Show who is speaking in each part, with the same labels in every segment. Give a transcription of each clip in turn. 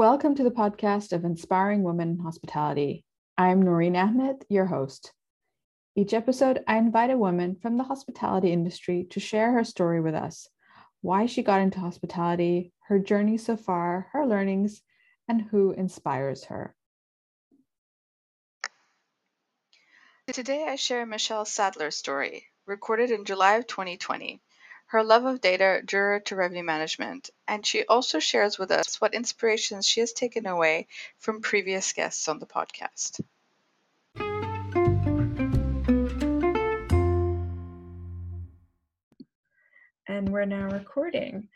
Speaker 1: Welcome to the podcast of Inspiring Women in Hospitality. I'm Noreen Ahmed, your host. Each episode, I invite a woman from the hospitality industry to share her story with us why she got into hospitality, her journey so far, her learnings, and who inspires her.
Speaker 2: Today, I share Michelle Sadler's story, recorded in July of 2020 her love of data drew her to revenue management, and she also shares with us what inspirations she has taken away from previous guests on the podcast.
Speaker 1: And we're now recording.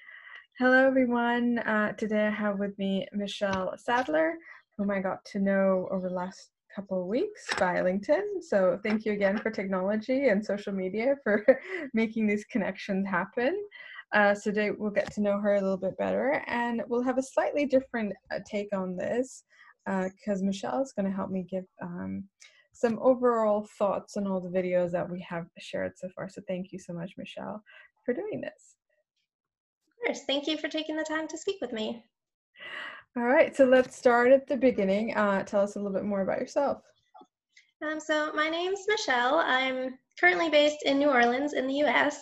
Speaker 1: Hello, everyone. Uh, today I have with me Michelle Sadler, whom I got to know over the last couple of weeks by LinkedIn. So thank you again for technology and social media for making these connections happen. Uh, so today we'll get to know her a little bit better and we'll have a slightly different uh, take on this because uh, Michelle is going to help me give um, some overall thoughts on all the videos that we have shared so far. So thank you so much, Michelle, for doing this.
Speaker 3: Of course. Thank you for taking the time to speak with me.
Speaker 1: All right, so let's start at the beginning. Uh, tell us a little bit more about yourself.
Speaker 3: Um, so my name's Michelle. I'm currently based in New Orleans in the US.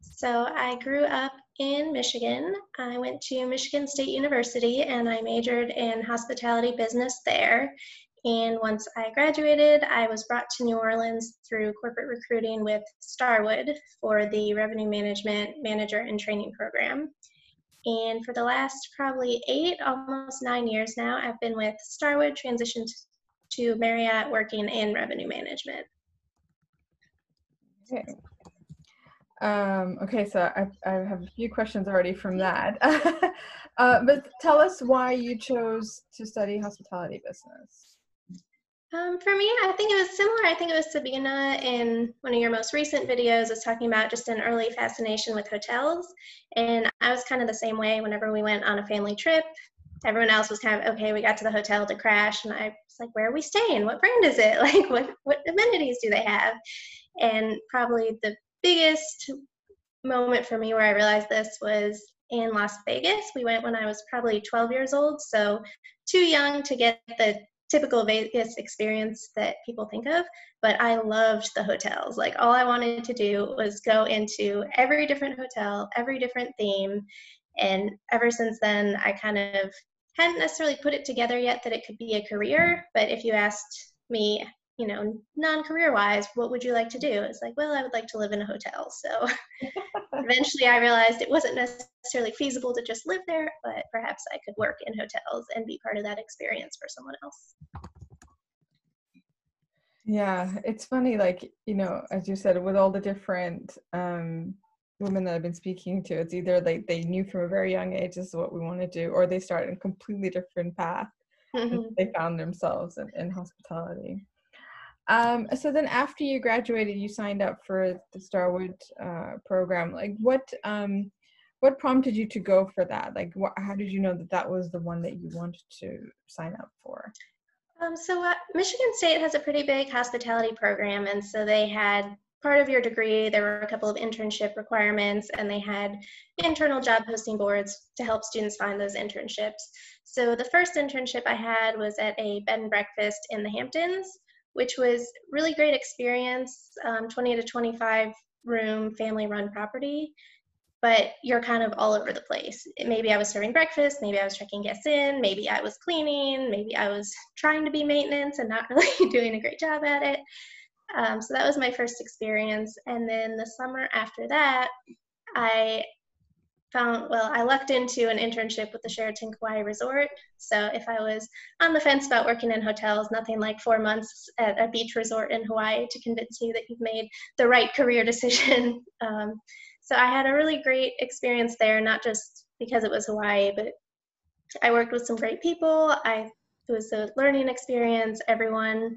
Speaker 3: So I grew up in Michigan. I went to Michigan State University and I majored in hospitality business there. And once I graduated, I was brought to New Orleans through corporate recruiting with Starwood for the revenue management manager and training program. And for the last probably eight, almost nine years now, I've been with Starwood, transitioned to Marriott, working in revenue management.
Speaker 1: Okay. Um, okay, so I, I have a few questions already from that. uh, but tell us why you chose to study hospitality business.
Speaker 3: Um, for me, I think it was similar. I think it was Sabina in one of your most recent videos was talking about just an early fascination with hotels. And I was kind of the same way whenever we went on a family trip. Everyone else was kind of, okay, we got to the hotel to crash. And I was like, where are we staying? What brand is it? Like, what, what amenities do they have? And probably the biggest moment for me where I realized this was in Las Vegas. We went when I was probably 12 years old, so too young to get the typical Vegas experience that people think of, but I loved the hotels. Like all I wanted to do was go into every different hotel, every different theme. And ever since then, I kind of hadn't necessarily put it together yet that it could be a career. But if you asked me, you know, non career wise, what would you like to do? It's like, well, I would like to live in a hotel. So eventually I realized it wasn't necessarily feasible to just live there, but perhaps I could work in hotels and be part of that experience for someone else.
Speaker 1: Yeah, it's funny, like, you know, as you said, with all the different um, women that I've been speaking to, it's either like they knew from a very young age this is what we want to do, or they started a completely different path. Mm-hmm. They found themselves in, in hospitality. Um, so then after you graduated, you signed up for the Starwood uh, program. Like what, um, what prompted you to go for that? Like how did you know that that was the one that you wanted to sign up for?
Speaker 3: Um, so uh, Michigan State has a pretty big hospitality program, and so they had part of your degree, there were a couple of internship requirements, and they had internal job posting boards to help students find those internships. So the first internship I had was at a bed and breakfast in the Hamptons, which was really great experience, um, 20 to 25 room family run property, but you're kind of all over the place. Maybe I was serving breakfast, maybe I was checking guests in, maybe I was cleaning, maybe I was trying to be maintenance and not really doing a great job at it. Um, so that was my first experience. And then the summer after that, I found, well, I lucked into an internship with the Sheraton Kauai Resort. So if I was on the fence about working in hotels, nothing like four months at a beach resort in Hawaii to convince you that you've made the right career decision. Um, so I had a really great experience there, not just because it was Hawaii, but I worked with some great people. I it was a learning experience. Everyone,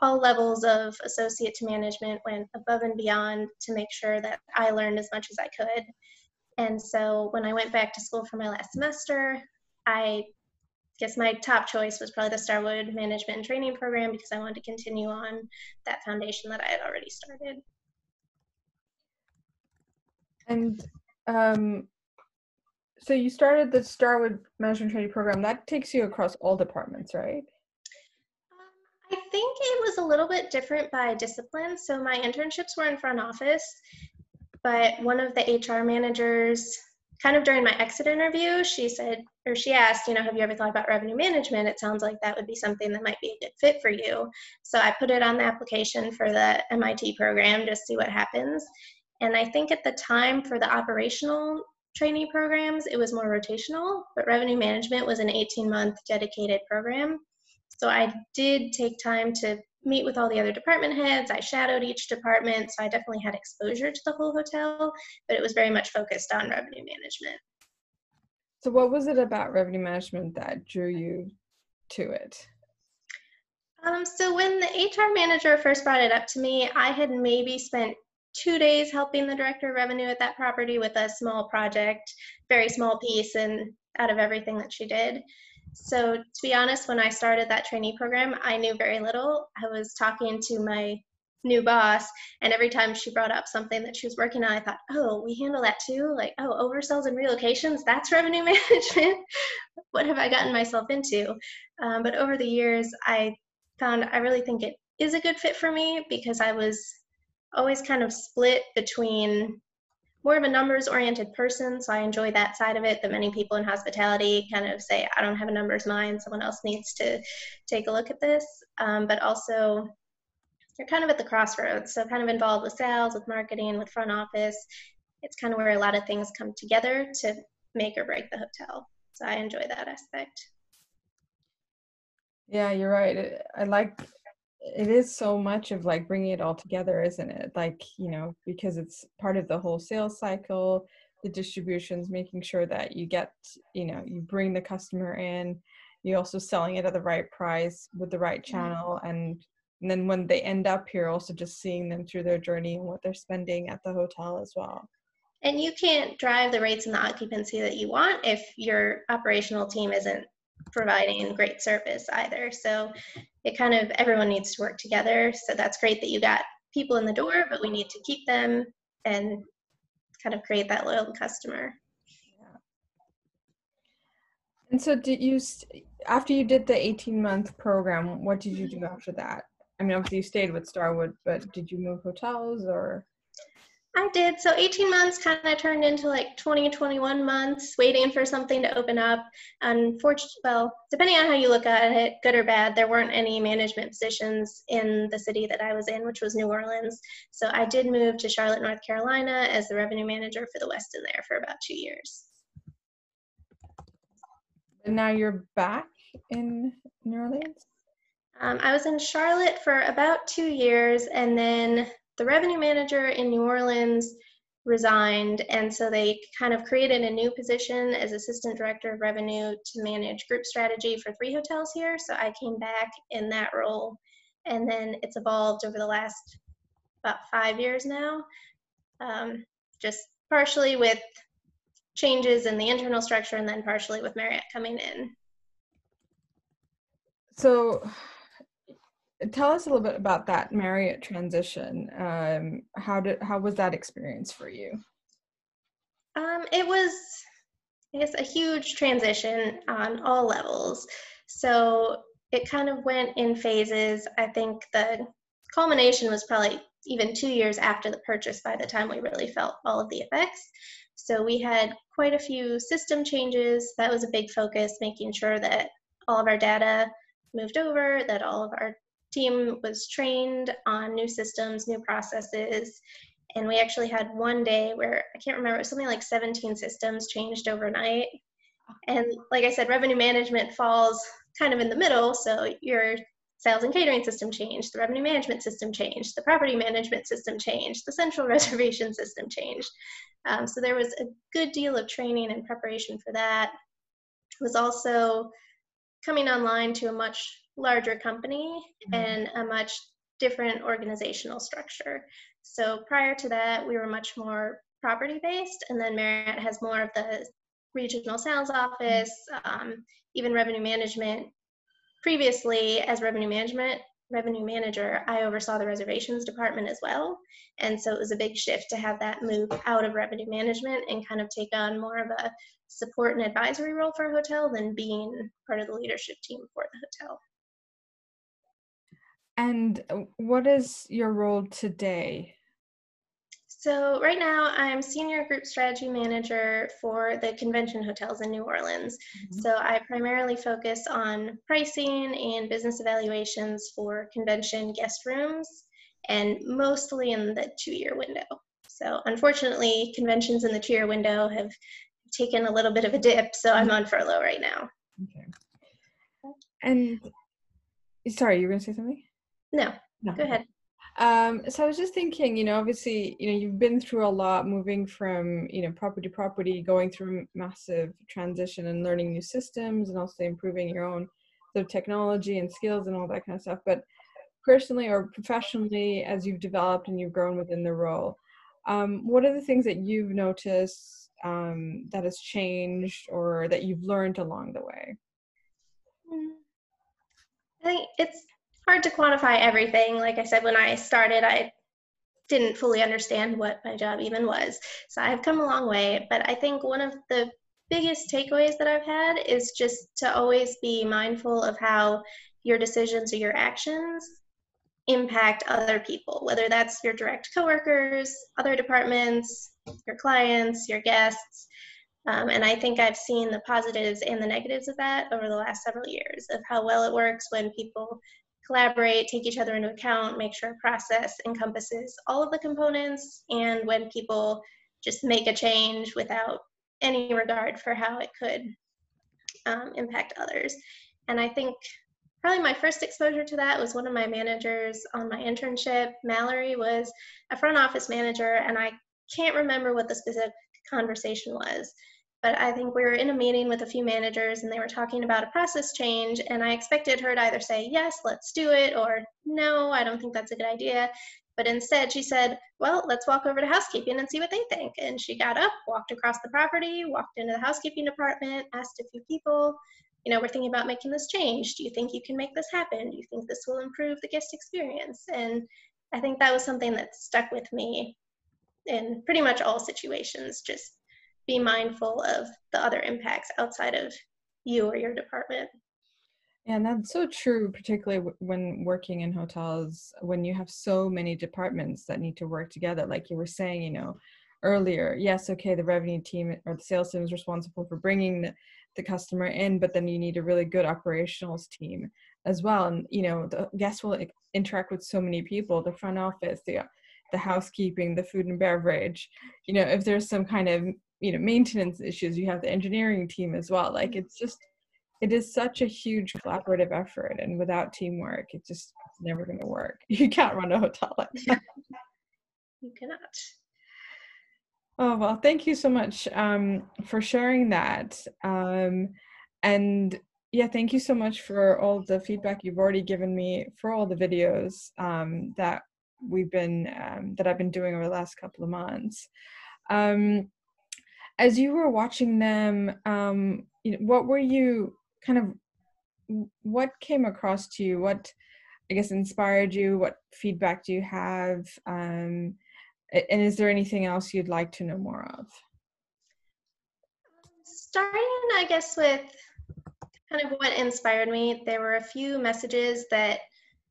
Speaker 3: all levels of associate to management went above and beyond to make sure that I learned as much as I could. And so when I went back to school for my last semester, I guess my top choice was probably the Starwood Management and Training Program because I wanted to continue on that foundation that I had already started.
Speaker 1: And um, so you started the Starwood Management Training Program. That takes you across all departments, right?
Speaker 3: I think it was a little bit different by discipline. So my internships were in front office, but one of the HR managers, kind of during my exit interview, she said, or she asked, you know, have you ever thought about revenue management? It sounds like that would be something that might be a good fit for you. So I put it on the application for the MIT program, just see what happens. And I think at the time for the operational trainee programs, it was more rotational, but revenue management was an 18 month dedicated program. So I did take time to meet with all the other department heads. I shadowed each department, so I definitely had exposure to the whole hotel, but it was very much focused on revenue management.
Speaker 1: So, what was it about revenue management that drew you to it?
Speaker 3: Um, so, when the HR manager first brought it up to me, I had maybe spent two days helping the director of revenue at that property with a small project, very small piece, and out of everything that she did. So, to be honest, when I started that trainee program, I knew very little. I was talking to my new boss, and every time she brought up something that she was working on, I thought, oh, we handle that too? Like, oh, oversells and relocations, that's revenue management. what have I gotten myself into? Um, but over the years, I found I really think it is a good fit for me because I was always kind of split between more of a numbers oriented person, so I enjoy that side of it. That many people in hospitality kind of say, I don't have a numbers mind, someone else needs to take a look at this. Um, but also, you're kind of at the crossroads, so kind of involved with sales, with marketing, with front office. It's kind of where a lot of things come together to make or break the hotel. So I enjoy that aspect.
Speaker 1: Yeah, you're right. I like it is so much of like bringing it all together isn't it like you know because it's part of the whole sales cycle the distributions making sure that you get you know you bring the customer in you're also selling it at the right price with the right mm-hmm. channel and, and then when they end up here also just seeing them through their journey and what they're spending at the hotel as well
Speaker 3: and you can't drive the rates and the occupancy that you want if your operational team isn't providing great service either. So it kind of everyone needs to work together. So that's great that you got people in the door, but we need to keep them and kind of create that loyal customer. Yeah.
Speaker 1: And so did you after you did the 18 month program, what did you do after that? I mean, obviously you stayed with Starwood, but did you move hotels or?
Speaker 3: I did. So 18 months kind of turned into like 20, 21 months waiting for something to open up. Unfortunately, well, depending on how you look at it, good or bad, there weren't any management positions in the city that I was in, which was New Orleans. So I did move to Charlotte, North Carolina as the revenue manager for the Westin there for about two years.
Speaker 1: And now you're back in New Orleans?
Speaker 3: Um, I was in Charlotte for about two years and then the revenue manager in New Orleans resigned, and so they kind of created a new position as assistant director of revenue to manage group strategy for three hotels here. So I came back in that role, and then it's evolved over the last about five years now, um, just partially with changes in the internal structure, and then partially with Marriott coming in.
Speaker 1: So tell us a little bit about that Marriott transition. Um, how did how was that experience for you?
Speaker 3: Um, it was, I guess, a huge transition on all levels. So it kind of went in phases. I think the culmination was probably even two years after the purchase by the time we really felt all of the effects. So we had quite a few system changes. That was a big focus, making sure that all of our data moved over, that all of our team was trained on new systems, new processes, and we actually had one day where I can't remember, it was something like 17 systems changed overnight. And like I said, revenue management falls kind of in the middle. So your sales and catering system changed, the revenue management system changed, the property management system changed, the central reservation system changed. Um, so there was a good deal of training and preparation for that. It was also coming online to a much larger company mm-hmm. and a much different organizational structure. So prior to that, we were much more property based, and then Marriott has more of the regional sales office, um, even revenue management. Previously, as revenue management, revenue manager, I oversaw the reservations department as well. And so it was a big shift to have that move out of revenue management and kind of take on more of a support and advisory role for a hotel than being part of the leadership team for the hotel.
Speaker 1: And uh, what is your role today?
Speaker 3: So right now I'm senior group strategy manager for the convention hotels in New Orleans. Mm-hmm. So I primarily focus on pricing and business evaluations for convention guest rooms and mostly in the two year window. So unfortunately, conventions in the two year window have taken a little bit of a dip, so I'm on furlough right now. Okay.
Speaker 1: And sorry, you were going to say something?
Speaker 3: No, no. go ahead.
Speaker 1: Um, so I was just thinking, you know, obviously, you know, you've been through a lot moving from, you know, property to property, going through massive transition and learning new systems and also improving your own sort of technology and skills and all that kind of stuff. But personally or professionally, as you've developed and you've grown within the role, um, what are the things that you've noticed um, that has changed or that you've learned along the way?
Speaker 3: Hmm. I think it's hard to quantify everything. Like I said, when I started, I didn't fully understand what my job even was. So I've come a long way, but I think one of the biggest takeaways that I've had is just to always be mindful of how your decisions or your actions impact other people, whether that's your direct coworkers, other departments, your clients, your guests. Um, and I think I've seen the positives and the negatives of that over the last several years of how well it works when people collaborate, take each other into account, make sure a process encompasses all of the components, and when people just make a change without any regard for how it could um, impact others. And I think probably my first exposure to that was one of my managers on my internship. Mallory was a front office manager, and I can't remember what the specific conversation was, but I think we were in a meeting with a few managers and they were talking about a process change. And I expected her to either say, yes, let's do it, or no, I don't think that's a good idea. But instead, she said, well, let's walk over to housekeeping and see what they think. And she got up, walked across the property, walked into the housekeeping department, asked a few people, you know, we're thinking about making this change. Do you think you can make this happen? Do you think this will improve the guest experience? And I think that was something that stuck with me in pretty much all situations, just be mindful of the other impacts outside of you or your department.
Speaker 1: And that's so true, particularly when working in hotels, when you have so many departments that need to work together. Like you were saying, you know, earlier, yes, okay, the revenue team or the sales team is responsible for bringing the, the customer in, but then you need a really good operationals team as well. And, you know, the guests will interact with so many people, the front office, the the housekeeping, the food and beverage. You know, if there's some kind of you know maintenance issues you have the engineering team as well like it's just it is such a huge collaborative effort and without teamwork it just never going to work you can't run a hotel like that
Speaker 3: you cannot
Speaker 1: oh well thank you so much um, for sharing that um, and yeah thank you so much for all the feedback you've already given me for all the videos um, that we've been um, that i've been doing over the last couple of months. Um, as you were watching them um you know, what were you kind of what came across to you? What i guess inspired you? What feedback do you have and is there anything else you'd like to know more of
Speaker 3: starting i guess with kind of what inspired me there were a few messages that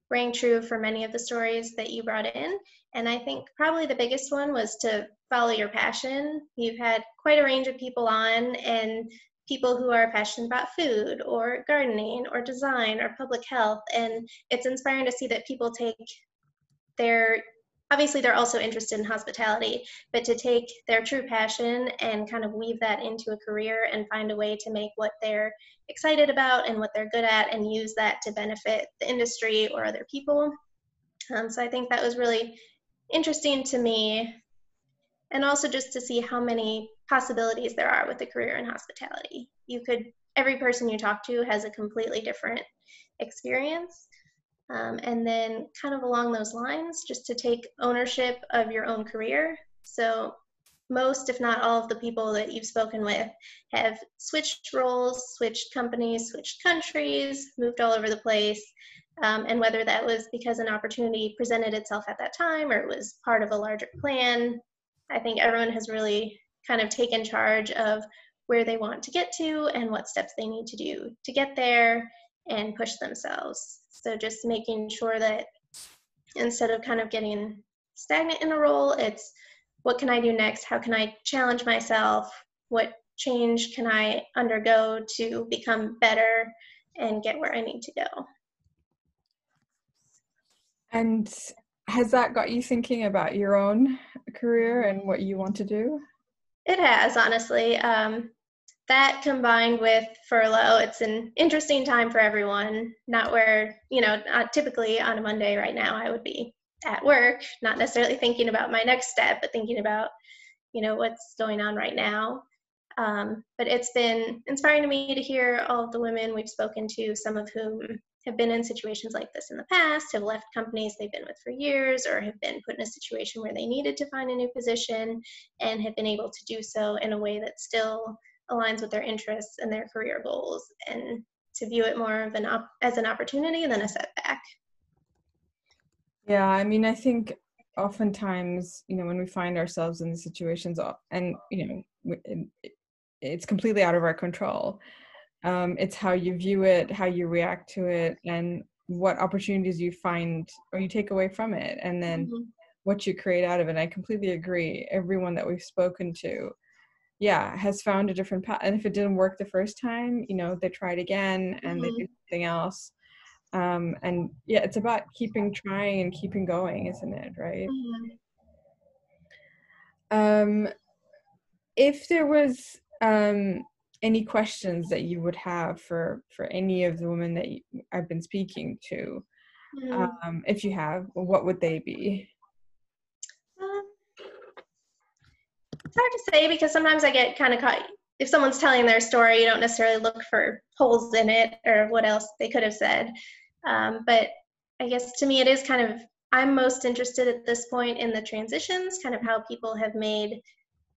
Speaker 3: rang true for many of the stories that you brought in and i think probably the biggest one was to follow your passion. You've had quite a range of people on, and people who are passionate about food or gardening or design or public health. And it's inspiring to see that people take their obviously they're also interested in hospitality, but to take their true passion and kind of weave that into a career and find a way to make what they're excited about and what they're good at and use that to benefit the industry or other people. Um, so I think that was really interesting to me and also just to see how many possibilities there are with a career in hospitality. You could, every person you talk to has a completely different experience. Um, and then, kind of along those lines, just to take ownership of your own career. So, most, if not all, of the people that you've spoken with have switched roles, switched companies, switched countries, moved all over the place. Um, and whether that was because an opportunity presented itself at that time or it was part of a larger plan, I think everyone has really kind of taken charge of where they want to get to and what steps they need to do to get there and push themselves. So just making sure that instead of kind of getting stagnant in a role, it's what can I do next? How can I challenge myself? What change can I undergo to become better and get where I need to go?
Speaker 1: And has that got you thinking about your own career and what you want to do?
Speaker 3: It has, honestly. Um, that combined with furlough, it's an interesting time for everyone. Not where, you know, typically on a Monday right now, I would be at work, not necessarily thinking about my next step, but thinking about, you know, what's going on right now. Um, but it's been inspiring to me to hear all of the women we've spoken to, some of whom have been in situations like this in the past, have left companies they've been with for years, or have been put in a situation where they needed to find a new position and have been able to do so in a way that still aligns with their interests and their career goals, and to view it more of an op- as an opportunity than a setback.
Speaker 1: Yeah, I mean, I think oftentimes, you know, when we find ourselves in these situations, uh, and you know, it's completely out of our control um, it's how you view it how you react to it and what opportunities you find or you take away from it and then mm-hmm. what you create out of it and i completely agree everyone that we've spoken to yeah has found a different path and if it didn't work the first time you know they tried again and mm-hmm. they do something else um, and yeah it's about keeping trying and keeping going isn't it right mm-hmm. um, if there was um, any questions that you would have for for any of the women that you, I've been speaking to, mm. um, if you have, what would they be? Um,
Speaker 3: it's hard to say because sometimes I get kind of caught. If someone's telling their story, you don't necessarily look for holes in it or what else they could have said. Um, but I guess to me, it is kind of I'm most interested at this point in the transitions, kind of how people have made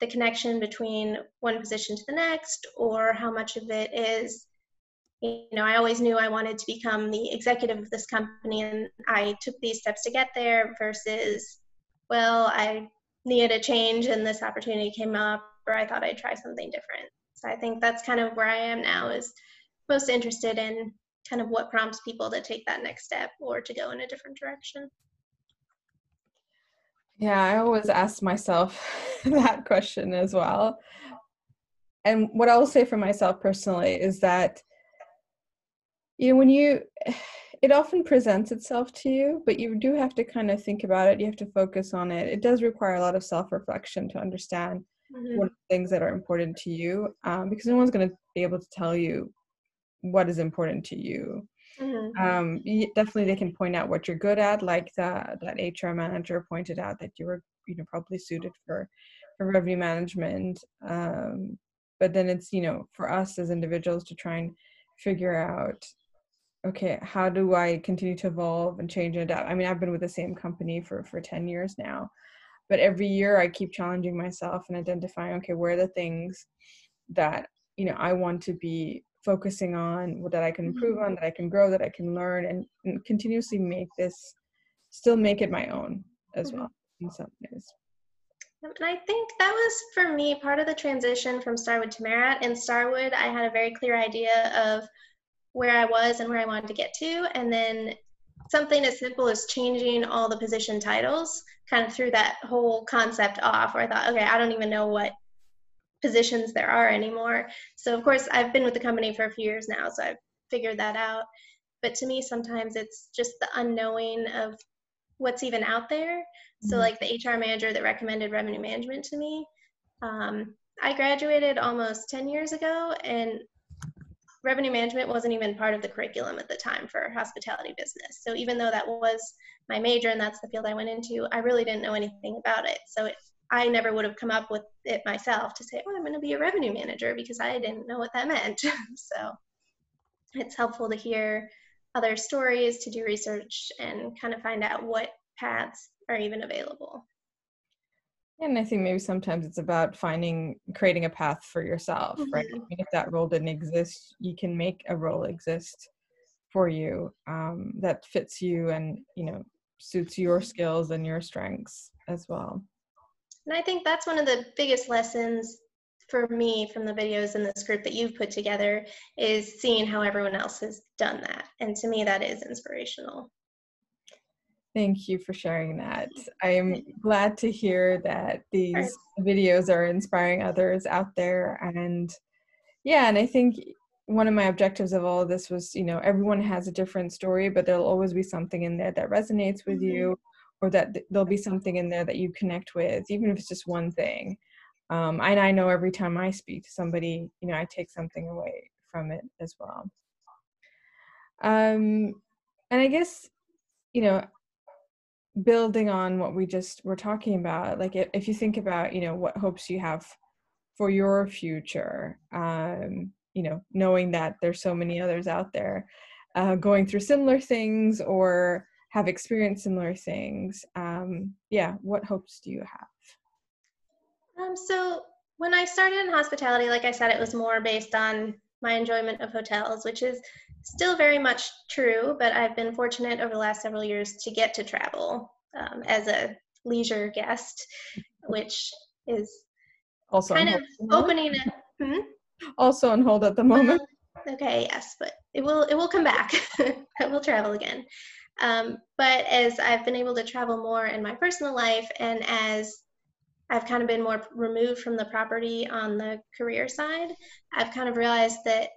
Speaker 3: the connection between one position to the next or how much of it is you know i always knew i wanted to become the executive of this company and i took these steps to get there versus well i needed a change and this opportunity came up or i thought i'd try something different so i think that's kind of where i am now is most interested in kind of what prompts people to take that next step or to go in a different direction
Speaker 1: yeah, I always ask myself that question as well. And what I will say for myself personally is that you know when you it often presents itself to you, but you do have to kind of think about it. You have to focus on it. It does require a lot of self-reflection to understand mm-hmm. what things that are important to you, um, because no one's going to be able to tell you what is important to you. Mm-hmm. Um, definitely, they can point out what you're good at, like that that HR manager pointed out that you were, you know, probably suited for for revenue management. Um, but then it's you know for us as individuals to try and figure out okay how do i continue to evolve and change and adapt i mean i've been with the same company for for 10 years now but every year i keep challenging myself and identifying okay where are the things that you know i want to be focusing on that I can improve on, mm-hmm. that I can grow, that I can learn, and, and continuously make this, still make it my own as mm-hmm. well in some ways.
Speaker 3: And I think that was for me part of the transition from Starwood to Marriott. In Starwood, I had a very clear idea of where I was and where I wanted to get to, and then something as simple as changing all the position titles kind of threw that whole concept off where I thought, okay, I don't even know what positions there are anymore. So of course I've been with the company for a few years now, so I've figured that out. But to me, sometimes it's just the unknowing of what's even out there. Mm-hmm. So like the HR manager that recommended revenue management to me, um, I graduated almost 10 years ago and revenue management wasn't even part of the curriculum at the time for hospitality business. So even though that was my major and that's the field I went into, I really didn't know anything about it. So it I never would have come up with it myself to say, oh, I'm going to be a revenue manager because I didn't know what that meant. so it's helpful to hear other stories, to do research, and kind of find out what paths are even available.
Speaker 1: And I think maybe sometimes it's about finding, creating a path for yourself, mm-hmm. right? If that role didn't exist, you can make a role exist for you um, that fits you and you know suits your skills and your strengths as well
Speaker 3: and i think that's one of the biggest lessons for me from the videos in this group that you've put together is seeing how everyone else has done that and to me that is inspirational
Speaker 1: Thank you for sharing that. I'm glad to hear that these videos are inspiring others out there. And yeah, and I think one of my objectives of all of this was, you know, everyone has a different story, but there'll always be something in there that resonates with mm-hmm. you or that th- there'll be something in there that you connect with, even if it's just one thing. Um, and I know every time I speak to somebody, you know, I take something away from it as well. Um, and I guess, you know, building on what we just were talking about like if you think about you know what hopes you have for your future um you know knowing that there's so many others out there uh, going through similar things or have experienced similar things um yeah what hopes do you have?
Speaker 3: Um so when i started in hospitality like i said it was more based on my enjoyment of hotels which is still very much true, but I've been fortunate over the last several years to get to travel um, as a leisure guest, which is
Speaker 1: also
Speaker 3: kind of opening it. Hmm?
Speaker 1: Also on hold at the moment.
Speaker 3: Okay, yes, but it will it will come back. I will travel again. Um, but as I've been able to travel more in my personal life, and as I've kind of been more removed from the property on the career side, I've kind of realized that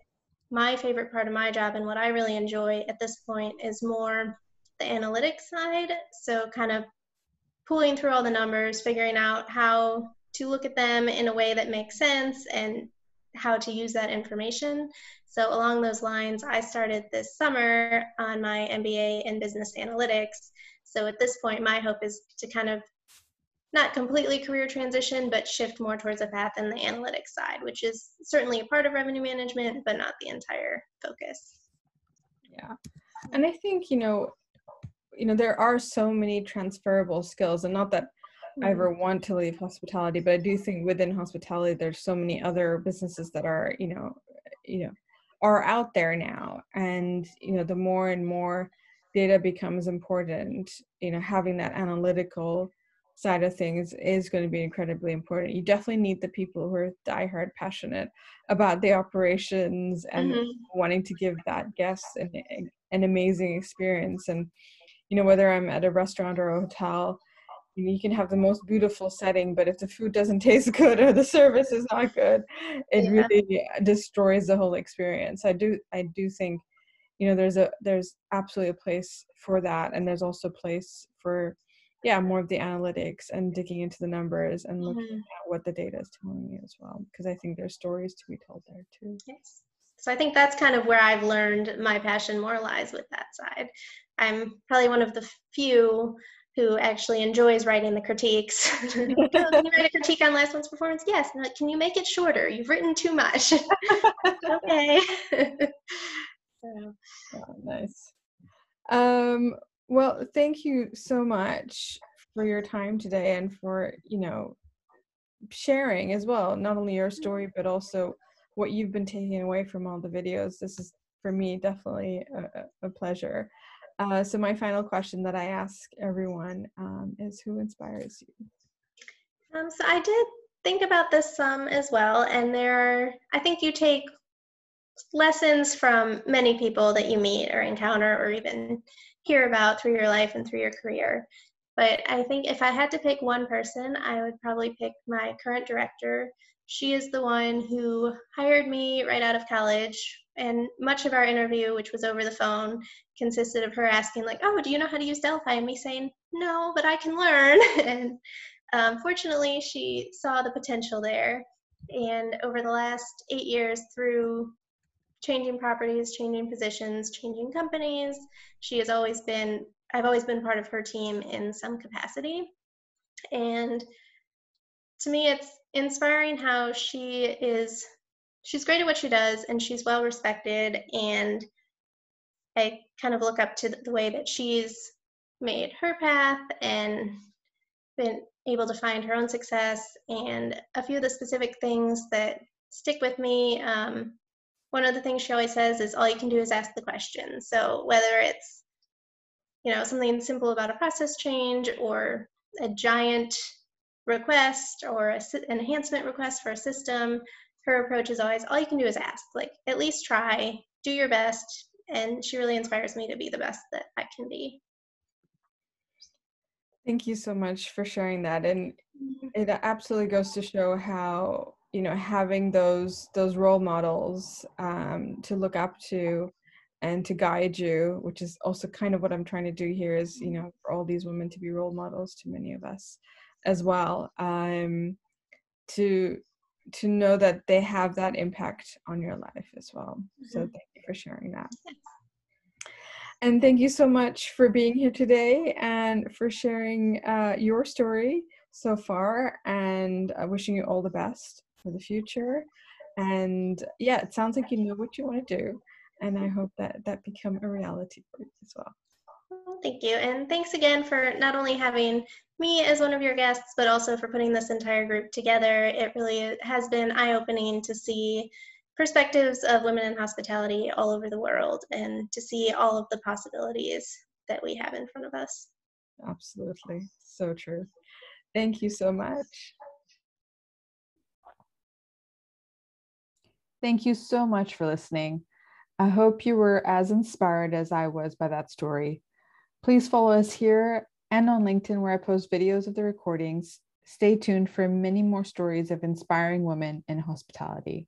Speaker 3: my favorite part of my job and what I really enjoy at this point is more the analytics side. So, kind of pulling through all the numbers, figuring out how to look at them in a way that makes sense and how to use that information. So, along those lines, I started this summer on my MBA in business analytics. So, at this point, my hope is to kind of not completely career transition, but shift more towards a path in the analytics side, which is certainly a part of revenue management, but not the entire focus.
Speaker 1: Yeah. And I think, you know, you know, there are so many transferable skills and not that I ever mm-hmm. want to leave hospitality, but I do think within hospitality there's so many other businesses that are, you know, you know, are out there now. And, you know, the more and more data becomes important, you know, having that analytical side of things is going to be incredibly important. You definitely need the people who are diehard passionate about the operations and mm-hmm. wanting to give that guest an, an amazing experience. And, you know, whether I'm at a restaurant or a hotel, you, know, you can have the most beautiful setting, but if the food doesn't taste good or the service is not good, it yeah. really destroys the whole experience. I do, I do think, you know, there's a, there's absolutely a place for that. And there's also a place for, yeah more of the analytics and digging into the numbers and looking mm-hmm. at what the data is telling you as well because i think there's stories to be told there too
Speaker 3: yes so i think that's kind of where i've learned my passion more lies with that side i'm probably one of the few who actually enjoys writing the critiques. can you write a critique on last month's performance? Yes. Like, can you make it shorter? You've written too much. okay.
Speaker 1: oh, nice. Um, well, thank you so much for your time today and for, you know, sharing as well, not only your story, but also what you've been taking away from all the videos. This is, for me, definitely a, a pleasure. Uh, so, my final question that I ask everyone um, is who inspires you?
Speaker 3: Um, so, I did think about this some as well, and there are, I think you take lessons from many people that you meet or encounter or even hear about through your life and through your career. But I think if I had to pick one person, I would probably pick my current director. She is the one who hired me right out of college. And much of our interview, which was over the phone, consisted of her asking, like, oh, do you know how to use Delphi? And me saying, no, but I can learn. and um, fortunately, she saw the potential there. And over the last eight years, through changing properties, changing positions, changing companies. She has always been, I've always been part of her team in some capacity. And to me, it's inspiring how she is, she's great at what she does and she's well respected. And I kind of look up to the way that she's made her path and been able to find her own success and a few of the specific things that stick with me um, one of the things she always says is all you can do is ask the question. So whether it's you know something simple about a process change or a giant request or an enhancement request for a system, her approach is always all you can do is ask. Like at least try, do your best, and she really inspires me to be the best that I can be.
Speaker 1: Thank you so much for sharing that. And mm-hmm. it absolutely goes to show how, you know, having those those role models um, to look up to and to guide you, which is also kind of what I'm trying to do here is, you know, for all these women to be role models to many of us as well. Um, to to know that they have that impact on your life as well. Mm-hmm. So thank you for sharing that. And thank you so much for being here today and for sharing uh, your story so far. And uh, wishing you all the best for the future. And yeah, it sounds like you know what you want to do. And I hope that that become a reality for you as well.
Speaker 3: Thank you. And thanks again for not only having me as one of your guests, but also for putting this entire group together. It really has been eye opening to see perspectives of women in hospitality all over the world and to see all of the possibilities that we have in front of us.
Speaker 1: Absolutely. So true. Thank you so much.
Speaker 4: Thank you so much for listening. I hope you were as inspired as I was by that story. Please follow us here and on LinkedIn, where I post videos of the recordings. Stay tuned for many more stories of inspiring women in hospitality.